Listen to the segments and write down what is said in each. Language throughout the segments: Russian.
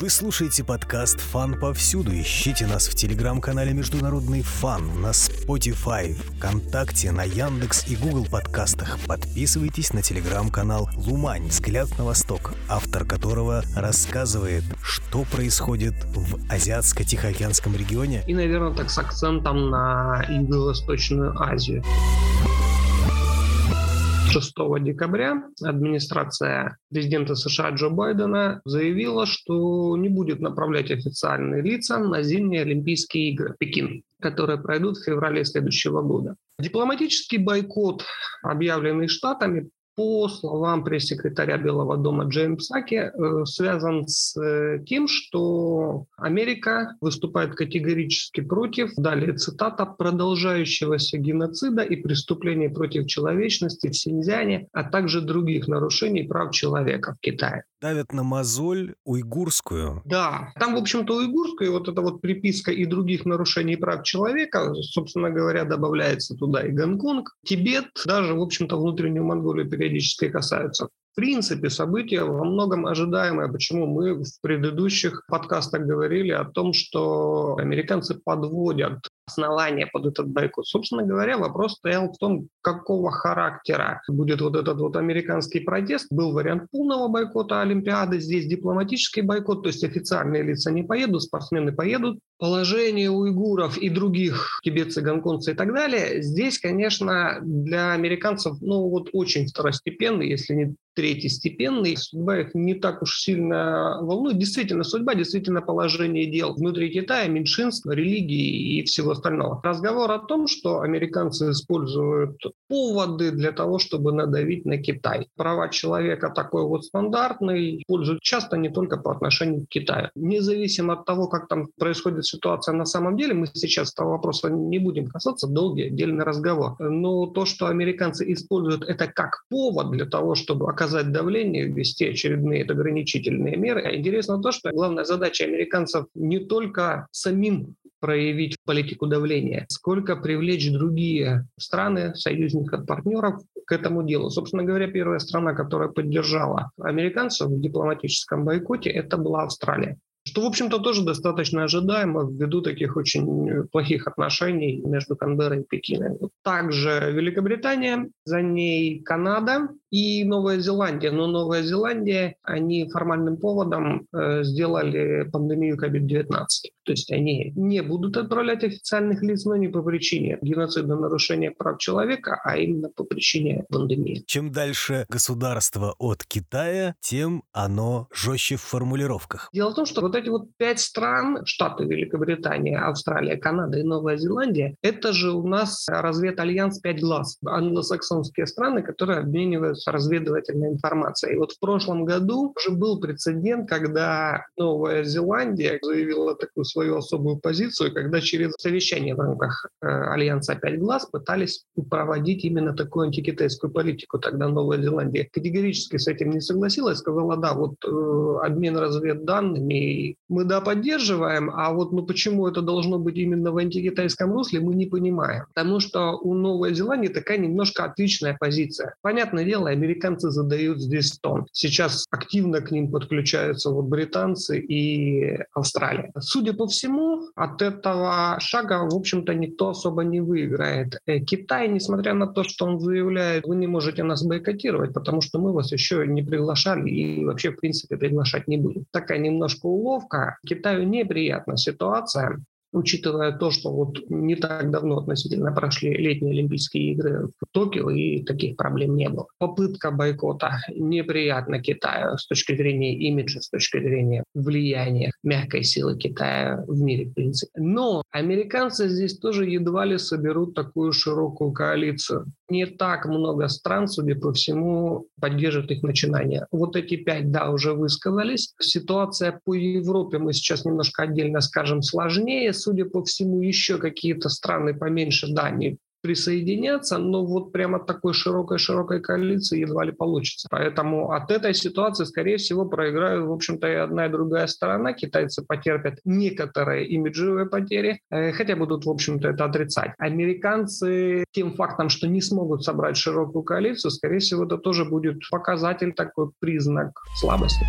Вы слушаете подкаст «Фан повсюду». Ищите нас в телеграм-канале «Международный фан», на Spotify, ВКонтакте, на Яндекс и Google подкастах. Подписывайтесь на телеграм-канал «Лумань. Взгляд на восток», автор которого рассказывает, что происходит в Азиатско-Тихоокеанском регионе. И, наверное, так с акцентом на Юго-Восточную Азию. 6 декабря администрация президента США Джо Байдена заявила, что не будет направлять официальные лица на зимние Олимпийские игры Пекин, которые пройдут в феврале следующего года. Дипломатический бойкот, объявленный Штатами, по словам пресс-секретаря Белого дома Джейм Саки, э, связан с э, тем, что Америка выступает категорически против, далее цитата, продолжающегося геноцида и преступлений против человечности в Синьцзяне, а также других нарушений прав человека в Китае давят на мозоль уйгурскую. Да, там, в общем-то, уйгурскую, вот эта вот приписка и других нарушений прав человека, собственно говоря, добавляется туда и Гонконг, Тибет, даже, в общем-то, внутреннюю Монголию периодически касаются. В принципе, событие во многом ожидаемое. Почему мы в предыдущих подкастах говорили о том, что американцы подводят основания под этот бойкот. Собственно говоря, вопрос стоял в том, какого характера будет вот этот вот американский протест. Был вариант полного бойкота Олимпиады, здесь дипломатический бойкот, то есть официальные лица не поедут, спортсмены поедут. Положение уйгуров и других тибетцы, гонконгцы и так далее, здесь, конечно, для американцев, ну вот очень второстепенный, если не третьестепенный, судьба их не так уж сильно волнует. Действительно, судьба, действительно положение дел внутри Китая, меньшинства, религии и всего остального. Разговор о том, что американцы используют поводы для того, чтобы надавить на Китай. Права человека такой вот стандартный, используют часто не только по отношению к Китаю. Независимо от того, как там происходит ситуация на самом деле, мы сейчас этого вопроса не будем касаться, долгий отдельный разговор. Но то, что американцы используют это как повод для того, чтобы оказать давление, ввести очередные ограничительные меры. А интересно то, что главная задача американцев не только самим проявить политику давления, сколько привлечь другие страны, союзников, партнеров к этому делу. Собственно говоря, первая страна, которая поддержала американцев в дипломатическом бойкоте, это была Австралия. Что, в общем-то, тоже достаточно ожидаемо ввиду таких очень плохих отношений между Канберрой и Пекином. Также Великобритания, за ней Канада, и Новая Зеландия. Но Новая Зеландия, они формальным поводом э, сделали пандемию COVID-19. То есть они не будут отправлять официальных лиц, но не по причине геноцида, нарушения прав человека, а именно по причине пандемии. Чем дальше государство от Китая, тем оно жестче в формулировках. Дело в том, что вот эти вот пять стран, Штаты, Великобритания, Австралия, Канада и Новая Зеландия, это же у нас разведальянс «Пять глаз». Англосаксонские страны, которые обмениваются разведывательной информацией. И вот в прошлом году уже был прецедент, когда Новая Зеландия заявила такую свою особую позицию, когда через совещание в рамках э, Альянса «Пять глаз» пытались проводить именно такую антикитайскую политику. Тогда Новая Зеландия категорически с этим не согласилась, сказала, да, вот э, обмен разведданными мы, да, поддерживаем, а вот ну почему это должно быть именно в антикитайском русле, мы не понимаем. Потому что у Новой Зеландии такая немножко отличная позиция. Понятное дело, американцы задают здесь тон. Сейчас активно к ним подключаются вот британцы и Австралия. Судя по всему, от этого шага, в общем-то, никто особо не выиграет. Э, Китай, несмотря на то, что он заявляет, вы не можете нас бойкотировать, потому что мы вас еще не приглашали и вообще, в принципе, приглашать не будем. Такая немножко уловка. Китаю неприятна ситуация учитывая то, что вот не так давно относительно прошли летние Олимпийские игры в Токио, и таких проблем не было. Попытка бойкота неприятна Китаю с точки зрения имиджа, с точки зрения влияния мягкой силы Китая в мире, в принципе. Но американцы здесь тоже едва ли соберут такую широкую коалицию. Не так много стран, судя по всему, поддержат их начинания. Вот эти пять, да, уже высказались. Ситуация по Европе мы сейчас немножко отдельно скажем сложнее судя по всему, еще какие-то страны поменьше Дании присоединятся, но вот прямо такой широкой-широкой коалиции едва ли получится. Поэтому от этой ситуации, скорее всего, проиграют, в общем-то, и одна, и другая сторона. Китайцы потерпят некоторые имиджевые потери, э, хотя будут, в общем-то, это отрицать. Американцы тем фактом, что не смогут собрать широкую коалицию, скорее всего, это тоже будет показатель, такой признак слабости.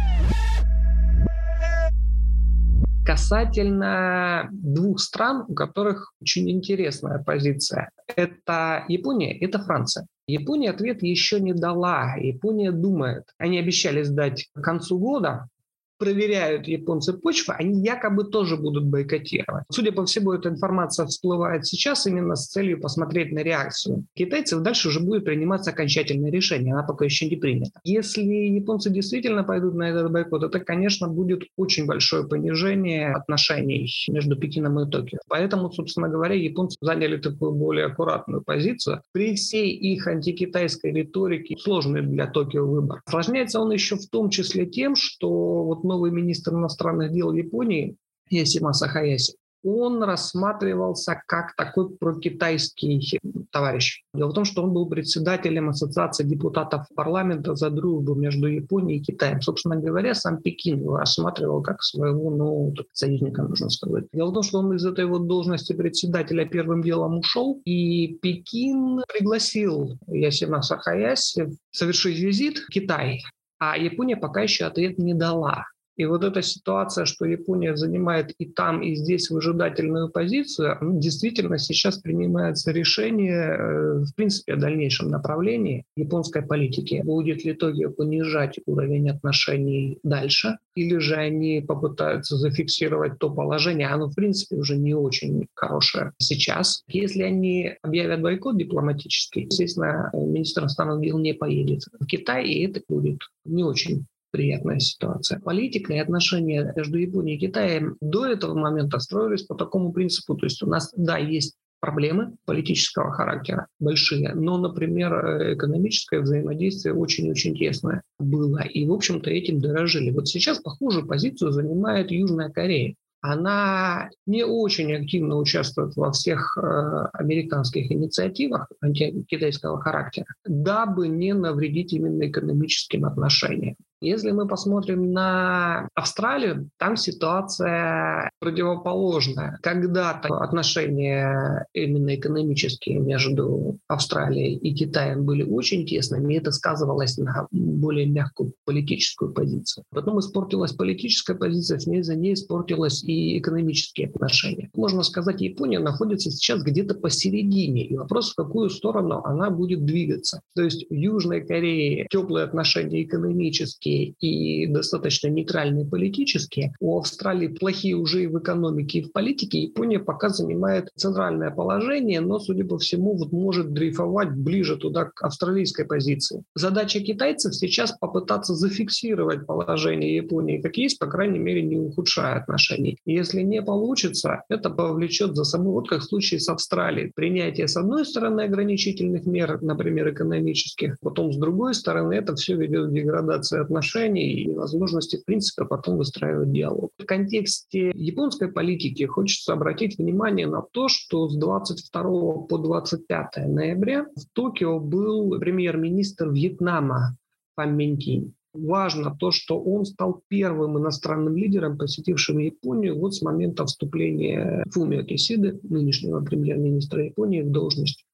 Касательно двух стран, у которых очень интересная позиция. Это Япония, это Франция. Япония ответ еще не дала. Япония думает. Они обещали сдать к концу года проверяют японцы почву, они якобы тоже будут бойкотировать. Судя по всему, эта информация всплывает сейчас именно с целью посмотреть на реакцию китайцев. Дальше уже будет приниматься окончательное решение, она пока еще не принята. Если японцы действительно пойдут на этот бойкот, это, конечно, будет очень большое понижение отношений между Пекином и Токио. Поэтому, собственно говоря, японцы заняли такую более аккуратную позицию. При всей их антикитайской риторике сложный для Токио выбор. Осложняется он еще в том числе тем, что вот новый министр иностранных дел Японии Ясима Хаяси, он рассматривался как такой прокитайский товарищ. Дело в том, что он был председателем Ассоциации депутатов парламента за дружбу между Японией и Китаем. Собственно говоря, сам Пекин его рассматривал как своего ну, союзника, нужно сказать. Дело в том, что он из этой вот должности председателя первым делом ушел, и Пекин пригласил Ясима Сахаяси совершить визит в Китай. А Япония пока еще ответ не дала. И вот эта ситуация, что Япония занимает и там, и здесь выжидательную позицию, действительно сейчас принимается решение, э, в принципе, о дальнейшем направлении японской политики. Будет ли Токио понижать уровень отношений дальше, или же они попытаются зафиксировать то положение, оно, в принципе, уже не очень хорошее сейчас. Если они объявят бойкот дипломатический, естественно, министр иностранных дел не поедет в Китай, и это будет не очень приятная ситуация. Политика и отношения между Японией и Китаем до этого момента строились по такому принципу. То есть у нас, да, есть проблемы политического характера большие, но, например, экономическое взаимодействие очень-очень тесное было. И, в общем-то, этим дорожили. Вот сейчас похожую позицию занимает Южная Корея она не очень активно участвует во всех э, американских инициативах антикитайского характера, дабы не навредить именно экономическим отношениям. Если мы посмотрим на Австралию, там ситуация противоположная. Когда-то отношения именно экономические между Австралией и Китаем были очень тесными, и это сказывалось на более мягкую политическую позицию. Потом испортилась политическая позиция, с ней за ней испортилась и экономические отношения. Можно сказать, Япония находится сейчас где-то посередине, и вопрос, в какую сторону она будет двигаться. То есть в Южной Корее теплые отношения экономические, экономические и достаточно нейтральные политические. У Австралии плохие уже и в экономике, и в политике. Япония пока занимает центральное положение, но, судя по всему, вот может дрейфовать ближе туда к австралийской позиции. Задача китайцев сейчас попытаться зафиксировать положение Японии как есть, по крайней мере, не ухудшая отношений. Если не получится, это повлечет за собой, вот как в случае с Австралией, принятие с одной стороны ограничительных мер, например, экономических, потом с другой стороны это все ведет к деградации отношений отношений и возможности, в принципе, потом выстраивать диалог. В контексте японской политики хочется обратить внимание на то, что с 22 по 25 ноября в Токио был премьер-министр Вьетнама Фан Минтинь. Важно то, что он стал первым иностранным лидером, посетившим Японию вот с момента вступления Фумио Кисиды, нынешнего премьер-министра Японии, в должность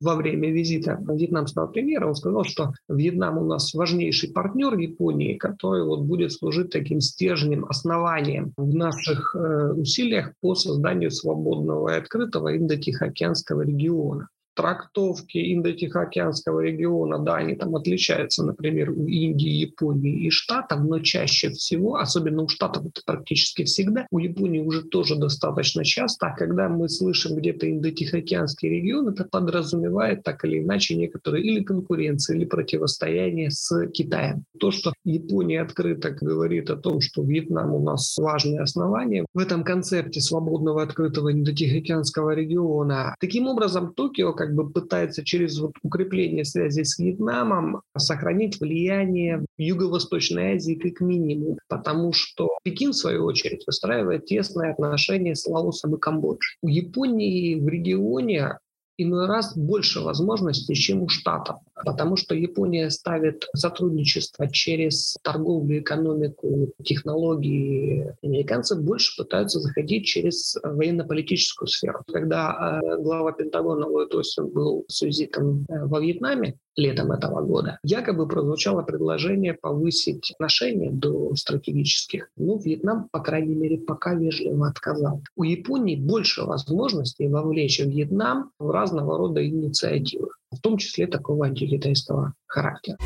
во время визита вьетнамского премьера, он сказал, что Вьетнам у нас важнейший партнер Японии, который вот будет служить таким стержнем, основанием в наших э, усилиях по созданию свободного и открытого Индо-Тихоокеанского региона трактовки Индо-Тихоокеанского региона, да, они там отличаются, например, у Индии, Японии и Штатов, но чаще всего, особенно у Штатов это практически всегда, у Японии уже тоже достаточно часто, а когда мы слышим где-то Индо-Тихоокеанский регион, это подразумевает так или иначе некоторые или конкуренции, или противостояние с Китаем. То, что Япония открыто говорит о том, что Вьетнам у нас важное основание в этом концепте свободного открытого Индо-Тихоокеанского региона. Таким образом, Токио, как как бы пытается через вот укрепление связи с Вьетнамом сохранить влияние Юго-Восточной Азии как минимум, потому что Пекин, в свою очередь, выстраивает тесные отношения с Лаосом и Камбоджей. У Японии в регионе иной раз больше возможностей, чем у Штатов, потому что Япония ставит сотрудничество через торговлю, экономику, технологии. Американцы больше пытаются заходить через военно-политическую сферу. Когда э, глава Пентагона Ллойд Остин был с визитом э, во Вьетнаме, летом этого года. Якобы прозвучало предложение повысить отношения до стратегических. Но Вьетнам, по крайней мере, пока вежливо отказал. У Японии больше возможностей вовлечь Вьетнам в разного рода инициативы, в том числе такого антикитайского характера.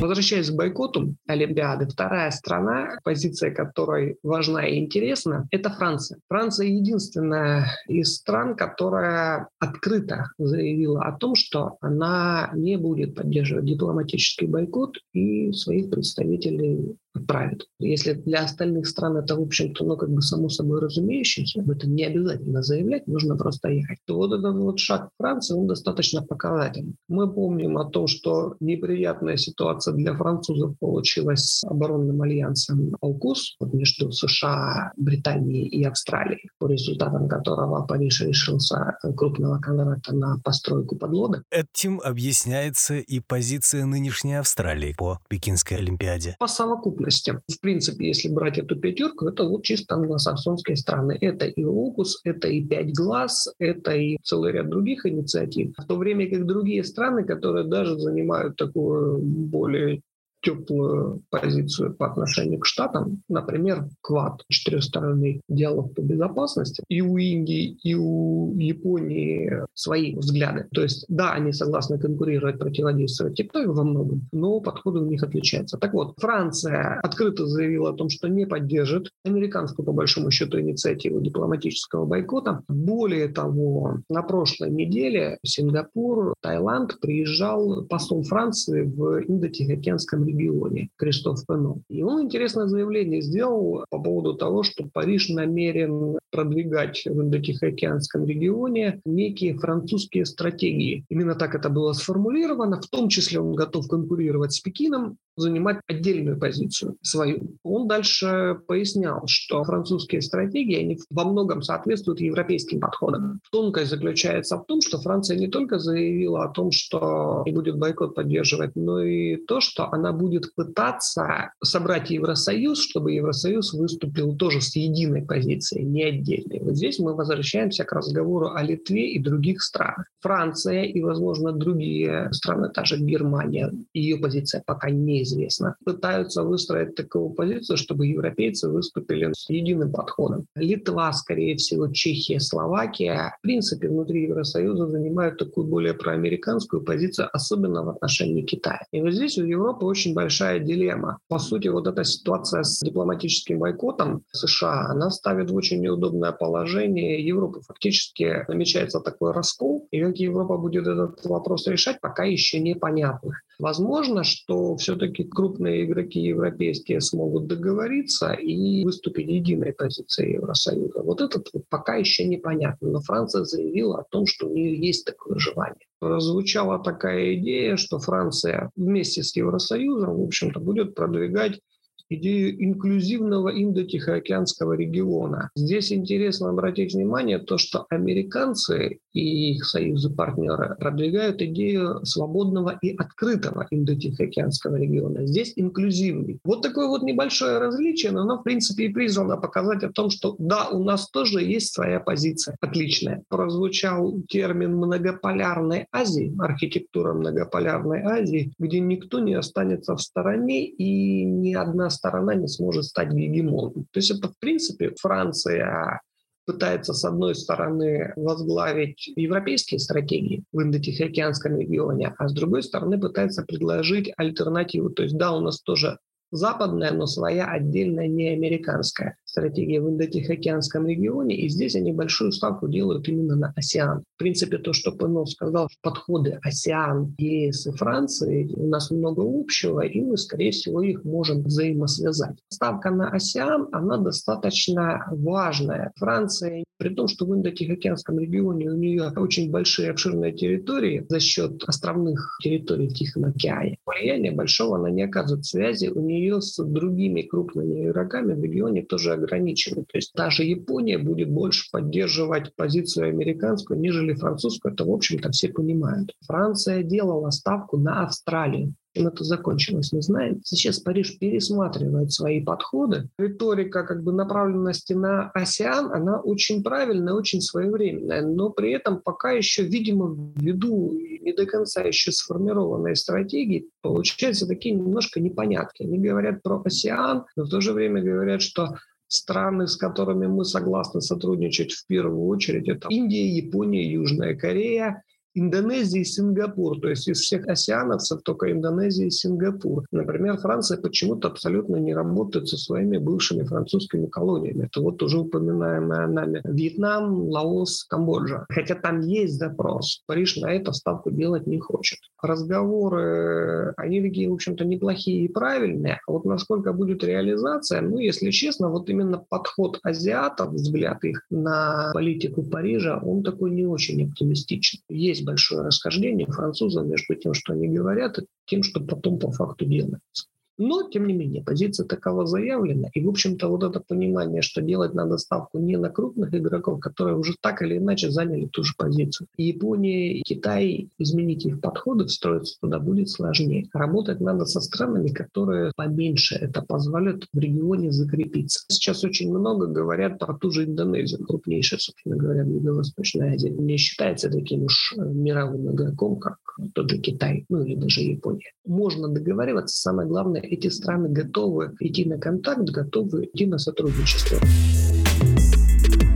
Возвращаясь к бойкоту Олимпиады, вторая страна, позиция которой важна и интересна, это Франция. Франция единственная из стран, которая открыто заявила о том, что она не будет поддерживать дипломатический бойкот и своих представителей отправит. Если для остальных стран это, в общем-то, ну, как бы само собой разумеющееся, об этом не обязательно заявлять, нужно просто ехать, то вот этот вот шаг Франции, он достаточно показательный. Мы помним о том, что неприятная ситуация для французов получилась с оборонным альянсом «Алкус» между США, Британией и Австралией, по результатам которого Париж решился крупного контракта на постройку подлодок. Этим объясняется и позиция нынешней Австралии по Пекинской Олимпиаде. По совокупности совокупности. В принципе, если брать эту пятерку, это вот чисто англосаксонские страны. Это и ОКУС, это и Пять глаз, это и целый ряд других инициатив. В то время как другие страны, которые даже занимают такую более теплую позицию по отношению к Штатам. Например, КВАД, четырехсторонний диалог по безопасности. И у Индии, и у Японии свои взгляды. То есть, да, они согласны конкурировать, противодействовать Китаю во многом, но подходы у них отличаются. Так вот, Франция открыто заявила о том, что не поддержит американскую, по большому счету, инициативу дипломатического бойкота. Более того, на прошлой неделе в Сингапур, Таиланд приезжал посол Франции в Индо-Тихоокеанском регионе, Кристоф Пено. И он интересное заявление сделал по поводу того, что Париж намерен продвигать в Индотихоокеанском регионе некие французские стратегии. Именно так это было сформулировано. В том числе он готов конкурировать с Пекином, занимать отдельную позицию свою. Он дальше пояснял, что французские стратегии, они во многом соответствуют европейским подходам. Тонкость заключается в том, что Франция не только заявила о том, что будет бойкот поддерживать, но и то, что она будет пытаться собрать Евросоюз, чтобы Евросоюз выступил тоже с единой позицией, не отдельной. Вот здесь мы возвращаемся к разговору о Литве и других странах. Франция и, возможно, другие страны, та же Германия, ее позиция пока неизвестна, пытаются выстроить такую позицию, чтобы европейцы выступили с единым подходом. Литва, скорее всего, Чехия, Словакия, в принципе, внутри Евросоюза занимают такую более проамериканскую позицию, особенно в отношении Китая. И вот здесь у Европы очень большая дилемма. По сути, вот эта ситуация с дипломатическим бойкотом США, она ставит в очень неудобное положение Европу. Фактически намечается такой раскол, и как Европа будет этот вопрос решать, пока еще непонятно. Возможно, что все-таки крупные игроки европейские смогут договориться и выступить единой позицией Евросоюза. Вот это пока еще непонятно. Но Франция заявила о том, что у нее есть такое желание. Звучала такая идея, что Франция вместе с Евросоюзом, в общем-то, будет продвигать идею инклюзивного индо-тихоокеанского региона. Здесь интересно обратить внимание то, что американцы и их союзы-партнеры продвигают идею свободного и открытого индо-тихоокеанского региона. Здесь инклюзивный. Вот такое вот небольшое различие, но оно, в принципе, и призвано показать о том, что да, у нас тоже есть своя позиция отличная. Прозвучал термин многополярной Азии, архитектура многополярной Азии, где никто не останется в стороне и ни одна сторона не сможет стать гегемоном. То есть это, в принципе, Франция пытается, с одной стороны, возглавить европейские стратегии в Индо-Тихоокеанском регионе, а с другой стороны пытается предложить альтернативу. То есть да, у нас тоже западная, но своя отдельная, не американская стратегия в Индо-Тихоокеанском регионе, и здесь они большую ставку делают именно на ОСЕАН. В принципе, то, что Пенов сказал, подходы ОСЕАН, ЕС и Франции, у нас много общего, и мы, скорее всего, их можем взаимосвязать. Ставка на ОСЕАН, она достаточно важная. Франция, при том, что в Индо-Тихоокеанском регионе у нее очень большие обширные территории за счет островных территорий в Тихом океане, влияния большого она не оказывает связи у нее с другими крупными игроками в регионе тоже ограничены. То есть даже Япония будет больше поддерживать позицию американскую, нежели французскую. Это, в общем-то, все понимают. Франция делала ставку на Австралию. чем это закончилось, не знаем. Сейчас Париж пересматривает свои подходы. Риторика как бы направленности на океан, она очень правильная, очень своевременная, но при этом пока еще, видимо, ввиду не до конца еще сформированной стратегии, получаются такие немножко непонятки. Они говорят про океан, но в то же время говорят, что страны, с которыми мы согласны сотрудничать в первую очередь, это Индия, Япония, Южная Корея, Индонезия и Сингапур. То есть из всех осеановцев только Индонезия и Сингапур. Например, Франция почему-то абсолютно не работает со своими бывшими французскими колониями. Это вот уже упоминаемая нами Вьетнам, Лаос, Камбоджа. Хотя там есть запрос. Париж на это ставку делать не хочет. Разговоры, они такие, в общем-то, неплохие и правильные. А вот насколько будет реализация, ну, если честно, вот именно подход азиатов, взгляд их на политику Парижа, он такой не очень оптимистичный. Есть большое расхождение французов между тем, что они говорят, и тем, что потом по факту делается. Но, тем не менее, позиция такова заявлена. И, в общем-то, вот это понимание, что делать надо ставку не на крупных игроков, которые уже так или иначе заняли ту же позицию. Япония, и Китай, изменить их подходы, встроиться туда будет сложнее. Работать надо со странами, которые поменьше это позволят в регионе закрепиться. Сейчас очень много говорят про ту же Индонезию, крупнейшая, собственно говоря, в Юго-Восточной Азии. Не считается таким уж э, мировым игроком, как тот же Китай, ну или даже Япония. Можно договариваться, самое главное, эти страны готовы идти на контакт, готовы идти на сотрудничество.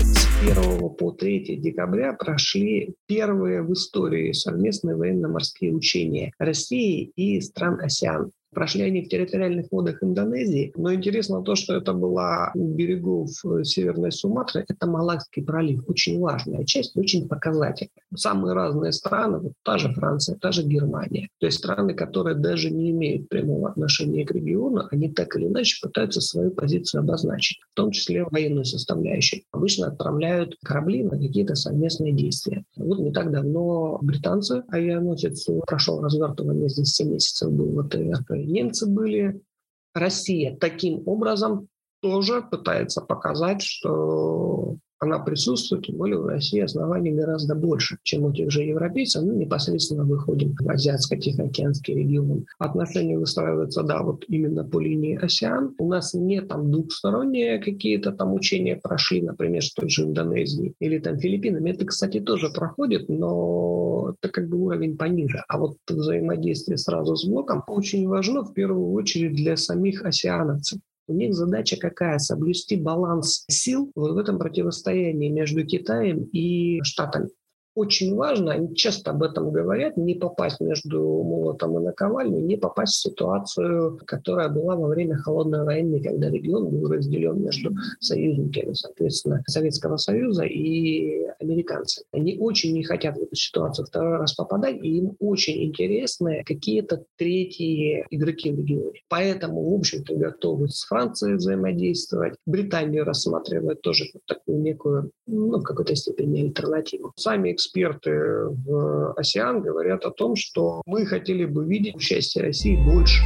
С 1 по 3 декабря прошли первые в истории совместные военно-морские учения России и стран АСЕАН. Прошли они в территориальных водах Индонезии, но интересно то, что это была у берегов э, Северной Суматры, это Малакский пролив, очень важная часть, очень показательная. Самые разные страны, вот та же Франция, та же Германия, то есть страны, которые даже не имеют прямого отношения к региону, они так или иначе пытаются свою позицию обозначить, в том числе военную составляющую. Обычно отправляют корабли на какие-то совместные действия. Вот не так давно британцы, авианосец прошел развертывание здесь 7 месяцев был в ВТР, немцы были. Россия таким образом тоже пытается показать, что она присутствует, тем более в России оснований гораздо больше, чем у тех же европейцев. Мы непосредственно выходим в Азиатско-Тихоокеанский регион. Отношения выстраиваются, да, вот именно по линии ОСЕАН. У нас не там двухсторонние какие-то там учения прошли, например, с той же Индонезией или там Филиппинами. Это, кстати, тоже проходит, но это как бы уровень пониже. А вот взаимодействие сразу с блоком очень важно в первую очередь для самих осеановцев. У них задача какая? Соблюсти баланс сил вот в этом противостоянии между Китаем и Штатами очень важно, они часто об этом говорят, не попасть между молотом и наковальней, не попасть в ситуацию, которая была во время Холодной войны, когда регион был разделен между союзниками, соответственно, Советского Союза и американцами. Они очень не хотят в эту ситуацию второй раз попадать, и им очень интересны какие-то третьи игроки в регионе. Поэтому, в общем-то, готовы с Францией взаимодействовать. Британию рассматривают тоже как такую некую, ну, в какой-то степени альтернативу. Сами эксперты в ОСЕАН говорят о том, что мы хотели бы видеть участие России больше.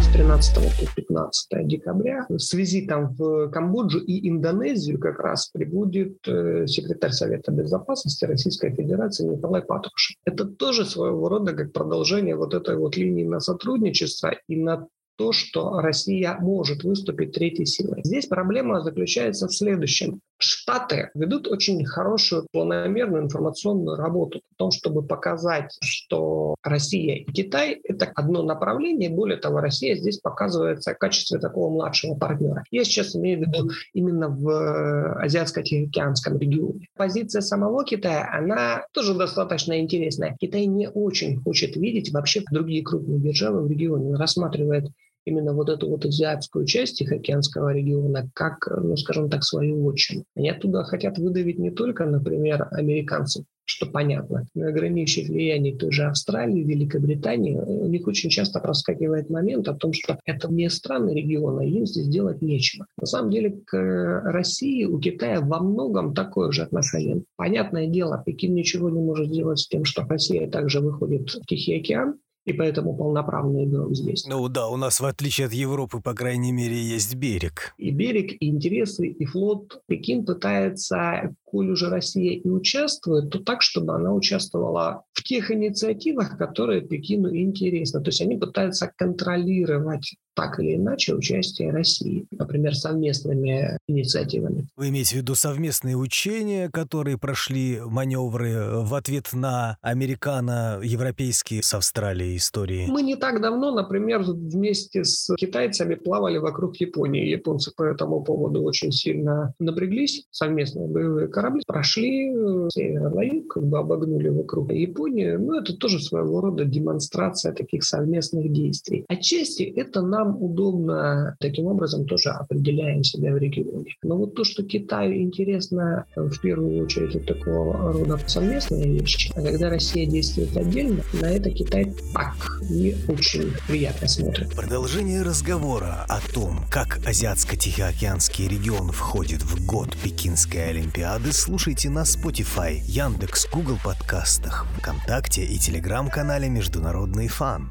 С 13 по 15 декабря с визитом в Камбоджу и Индонезию как раз прибудет э, секретарь Совета Безопасности Российской Федерации Николай Патрушев. Это тоже своего рода как продолжение вот этой вот линии на сотрудничество и на то, что Россия может выступить третьей силой. Здесь проблема заключается в следующем. Штаты ведут очень хорошую планомерную информационную работу о том, чтобы показать, что Россия и Китай — это одно направление. Более того, Россия здесь показывается в качестве такого младшего партнера. Я сейчас имею в виду именно в Азиатско-Тихоокеанском регионе. Позиция самого Китая, она тоже достаточно интересная. Китай не очень хочет видеть вообще другие крупные державы в регионе. Он рассматривает именно вот эту вот азиатскую часть Тихоокеанского региона как, ну, скажем так, свою отчину. Они оттуда хотят выдавить не только, например, американцев, что понятно, но ограничить влияние той же Австралии, Великобритании, у них очень часто проскакивает момент о том, что это не страны региона, им здесь делать нечего. На самом деле к России у Китая во многом такое же отношение. Понятное дело, Пекин ничего не может сделать с тем, что Россия также выходит в Тихий океан, и поэтому полноправный игрок здесь. Ну да, у нас в отличие от Европы, по крайней мере, есть берег. И берег, и интересы, и флот. Пекин пытается коль уже Россия и участвует, то так, чтобы она участвовала в тех инициативах, которые Пекину интересны. То есть они пытаются контролировать так или иначе участие России, например, совместными инициативами. Вы имеете в виду совместные учения, которые прошли маневры в ответ на американо-европейские с Австралией истории? Мы не так давно, например, вместе с китайцами плавали вокруг Японии. Японцы по этому поводу очень сильно напряглись. Совместные боевые корабли прошли север на юг, как бы обогнули вокруг Японии. Ну, это тоже своего рода демонстрация таких совместных действий. Отчасти это нам удобно, таким образом тоже определяем себя в регионе. Но вот то, что Китаю интересно э, в первую очередь вот такого рода совместные вещи, а когда Россия действует отдельно, на это Китай так не очень приятно смотрит. Продолжение разговора о том, как Азиатско-Тихоокеанский регион входит в год Пекинской Олимпиады слушайте на Spotify, Яндекс, Google подкастах, ВКонтакте и Телеграм-канале Международный фан.